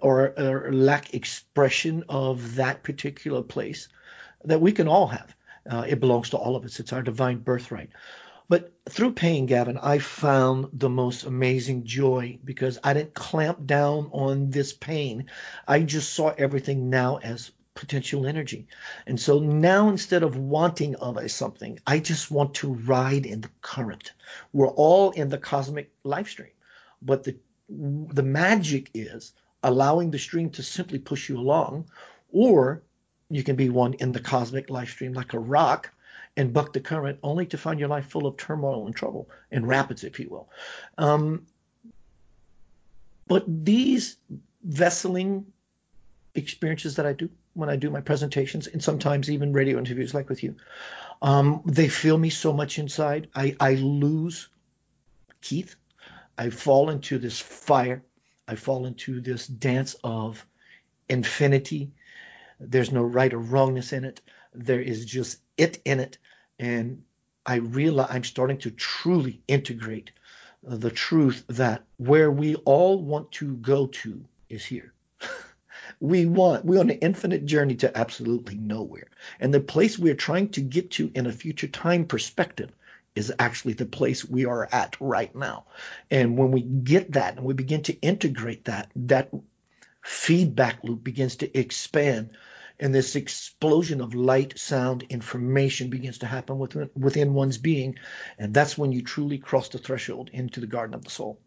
or, or lack expression of that particular place that we can all have. Uh, it belongs to all of us. It's our divine birthright. But through pain, Gavin, I found the most amazing joy because I didn't clamp down on this pain. I just saw everything now as potential energy. And so now instead of wanting of a something, I just want to ride in the current. We're all in the cosmic life stream. But the the magic is allowing the stream to simply push you along, or you can be one in the cosmic life stream like a rock and buck the current only to find your life full of turmoil and trouble and rapids, if you will. Um, but these vesseling experiences that I do when I do my presentations and sometimes even radio interviews like with you, um, they feel me so much inside. I, I lose Keith. I fall into this fire I fall into this dance of infinity. There's no right or wrongness in it. There is just it in it. And I realize I'm starting to truly integrate the truth that where we all want to go to is here. <laughs> we want, we're on an infinite journey to absolutely nowhere. And the place we're trying to get to in a future time perspective is actually the place we are at right now. And when we get that and we begin to integrate that, that feedback loop begins to expand and this explosion of light, sound, information begins to happen within, within one's being. And that's when you truly cross the threshold into the garden of the soul.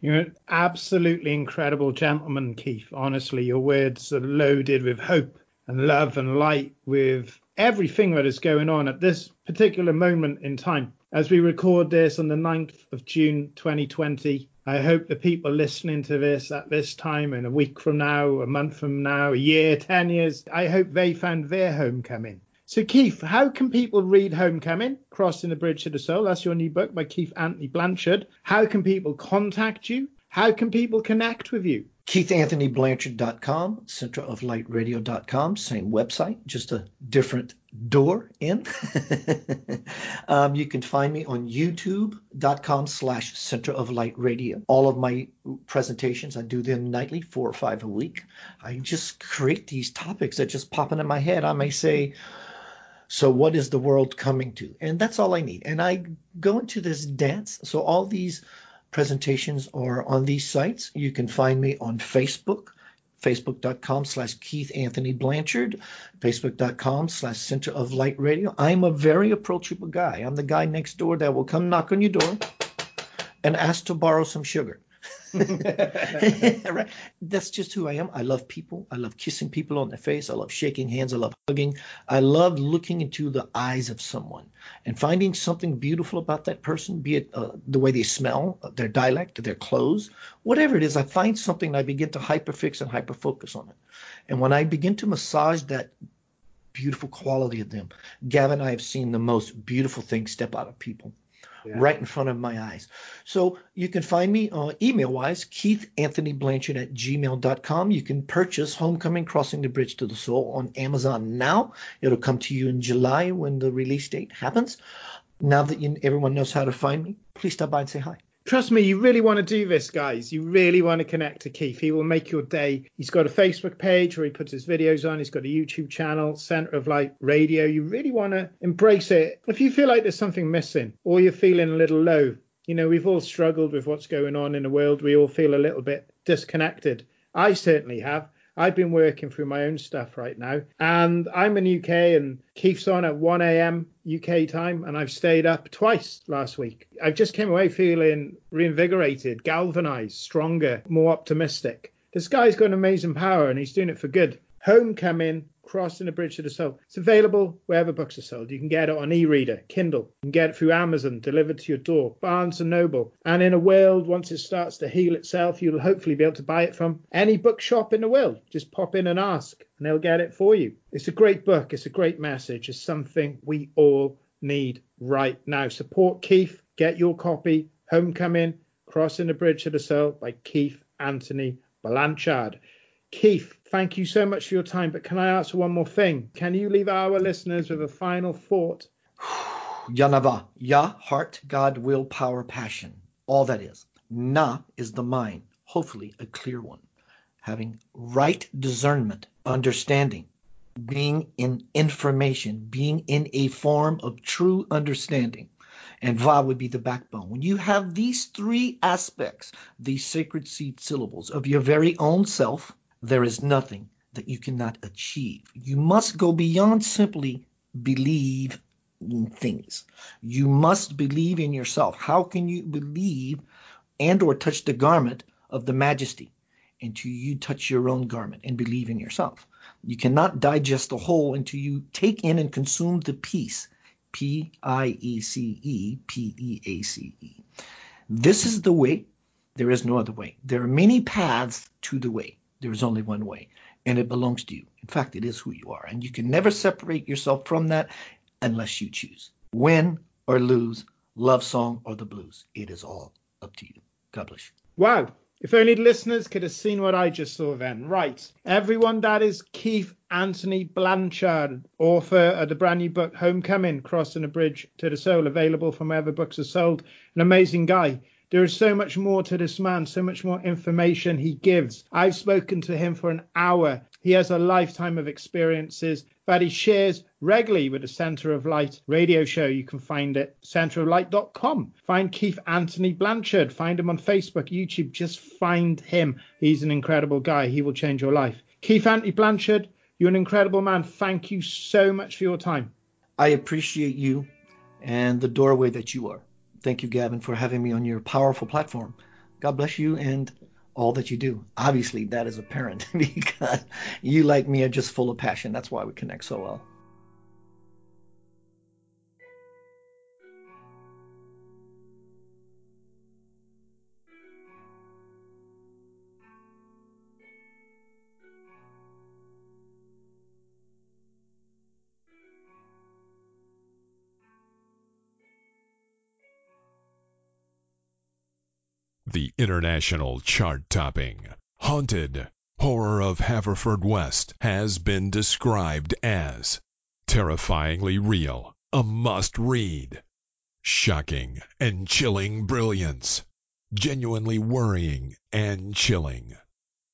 You're an absolutely incredible gentleman, Keith. Honestly, your words are loaded with hope and love and light with everything that is going on at this particular moment in time. As we record this on the 9th of June 2020, I hope the people listening to this at this time, in a week from now, a month from now, a year, 10 years, I hope they found their homecoming. So, Keith, how can people read Homecoming, Crossing the Bridge to the Soul? That's your new book by Keith Anthony Blanchard. How can people contact you? How can people connect with you? KeithAnthonyBlanchard.com, centeroflightradio.com, same website, just a different door in. <laughs> um, you can find me on youtube.com slash center of light radio. All of my presentations, I do them nightly, four or five a week. I just create these topics that just pop into my head. I may say, so what is the world coming to? And that's all I need. And I go into this dance. So all these presentations are on these sites. You can find me on Facebook, facebook.com slash Keith Anthony Blanchard, facebook.com slash Center of Light Radio. I'm a very approachable guy. I'm the guy next door that will come knock on your door and ask to borrow some sugar. <laughs> right? That's just who I am. I love people. I love kissing people on the face. I love shaking hands. I love hugging. I love looking into the eyes of someone and finding something beautiful about that person, be it uh, the way they smell, their dialect, their clothes, whatever it is. I find something and I begin to hyperfix and hyperfocus on it. And when I begin to massage that beautiful quality of them, Gavin, I have seen the most beautiful things step out of people yeah. right in front of my eyes. So you can find me uh, email wise, Keith Anthony Blanchard at gmail.com. You can purchase Homecoming Crossing the Bridge to the Soul on Amazon now. It'll come to you in July when the release date happens. Now that you, everyone knows how to find me, please stop by and say hi. Trust me, you really want to do this, guys. You really want to connect to Keith. He will make your day. He's got a Facebook page where he puts his videos on. He's got a YouTube channel, Center of Light Radio. You really want to embrace it. If you feel like there's something missing or you're feeling a little low, you know, we've all struggled with what's going on in the world. We all feel a little bit disconnected. I certainly have. I've been working through my own stuff right now, and I'm in UK, and Keith's on at 1 a.m. UK time, and I've stayed up twice last week. I've just came away feeling reinvigorated, galvanized, stronger, more optimistic. This guy's got amazing power, and he's doing it for good. Homecoming Crossing the Bridge to the Soul. It's available wherever books are sold. You can get it on e-reader, Kindle. You can get it through Amazon, delivered to your door, Barnes and Noble. And in a world, once it starts to heal itself, you'll hopefully be able to buy it from any bookshop in the world. Just pop in and ask, and they'll get it for you. It's a great book. It's a great message. It's something we all need right now. Support Keith. Get your copy. Homecoming, Crossing the Bridge to the Soul by Keith Anthony Blanchard. Keith, thank you so much for your time. But can I ask one more thing? Can you leave our listeners with a final thought? <sighs> Yanava, Ya, heart, God, will, power, passion. All that is. Na is the mind, hopefully a clear one. Having right discernment, understanding, being in information, being in a form of true understanding. And Va would be the backbone. When you have these three aspects, these sacred seed syllables of your very own self, there is nothing that you cannot achieve. You must go beyond simply believe in things. You must believe in yourself. How can you believe and or touch the garment of the majesty until you touch your own garment and believe in yourself? You cannot digest the whole until you take in and consume the piece. P I E C E P E A C E. This is the way. There is no other way. There are many paths to the way. There is only one way, and it belongs to you. In fact, it is who you are, and you can never separate yourself from that unless you choose. Win or lose, love song or the blues, it is all up to you. God bless you. Wow. If only listeners could have seen what I just saw then. Right. Everyone, that is Keith Anthony Blanchard, author of the brand new book Homecoming Crossing a Bridge to the Soul, available from wherever books are sold. An amazing guy. There is so much more to this man, so much more information he gives. I've spoken to him for an hour. He has a lifetime of experiences that he shares regularly with the Center of Light radio show. You can find it centeroflight.com. Find Keith Anthony Blanchard. Find him on Facebook, YouTube. Just find him. He's an incredible guy. He will change your life. Keith Anthony Blanchard, you're an incredible man. Thank you so much for your time. I appreciate you and the doorway that you are. Thank you, Gavin, for having me on your powerful platform. God bless you and all that you do. Obviously, that is apparent <laughs> because you, like me, are just full of passion. That's why we connect so well. The international chart-topping Haunted Horror of Haverfordwest has been described as terrifyingly real, a must-read, shocking and chilling brilliance, genuinely worrying and chilling,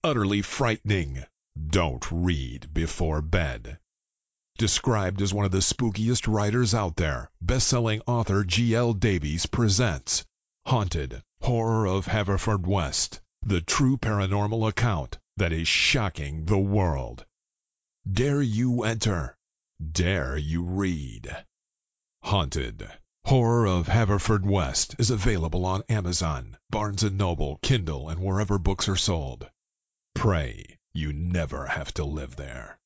utterly frightening. Don't read before bed. Described as one of the spookiest writers out there, best-selling author G.L. Davies presents Haunted Horror of Haverfordwest, the true paranormal account that is shocking the world. Dare you enter? Dare you read? Haunted. Horror of Haverfordwest is available on Amazon, Barnes & Noble, Kindle, and wherever books are sold. Pray you never have to live there.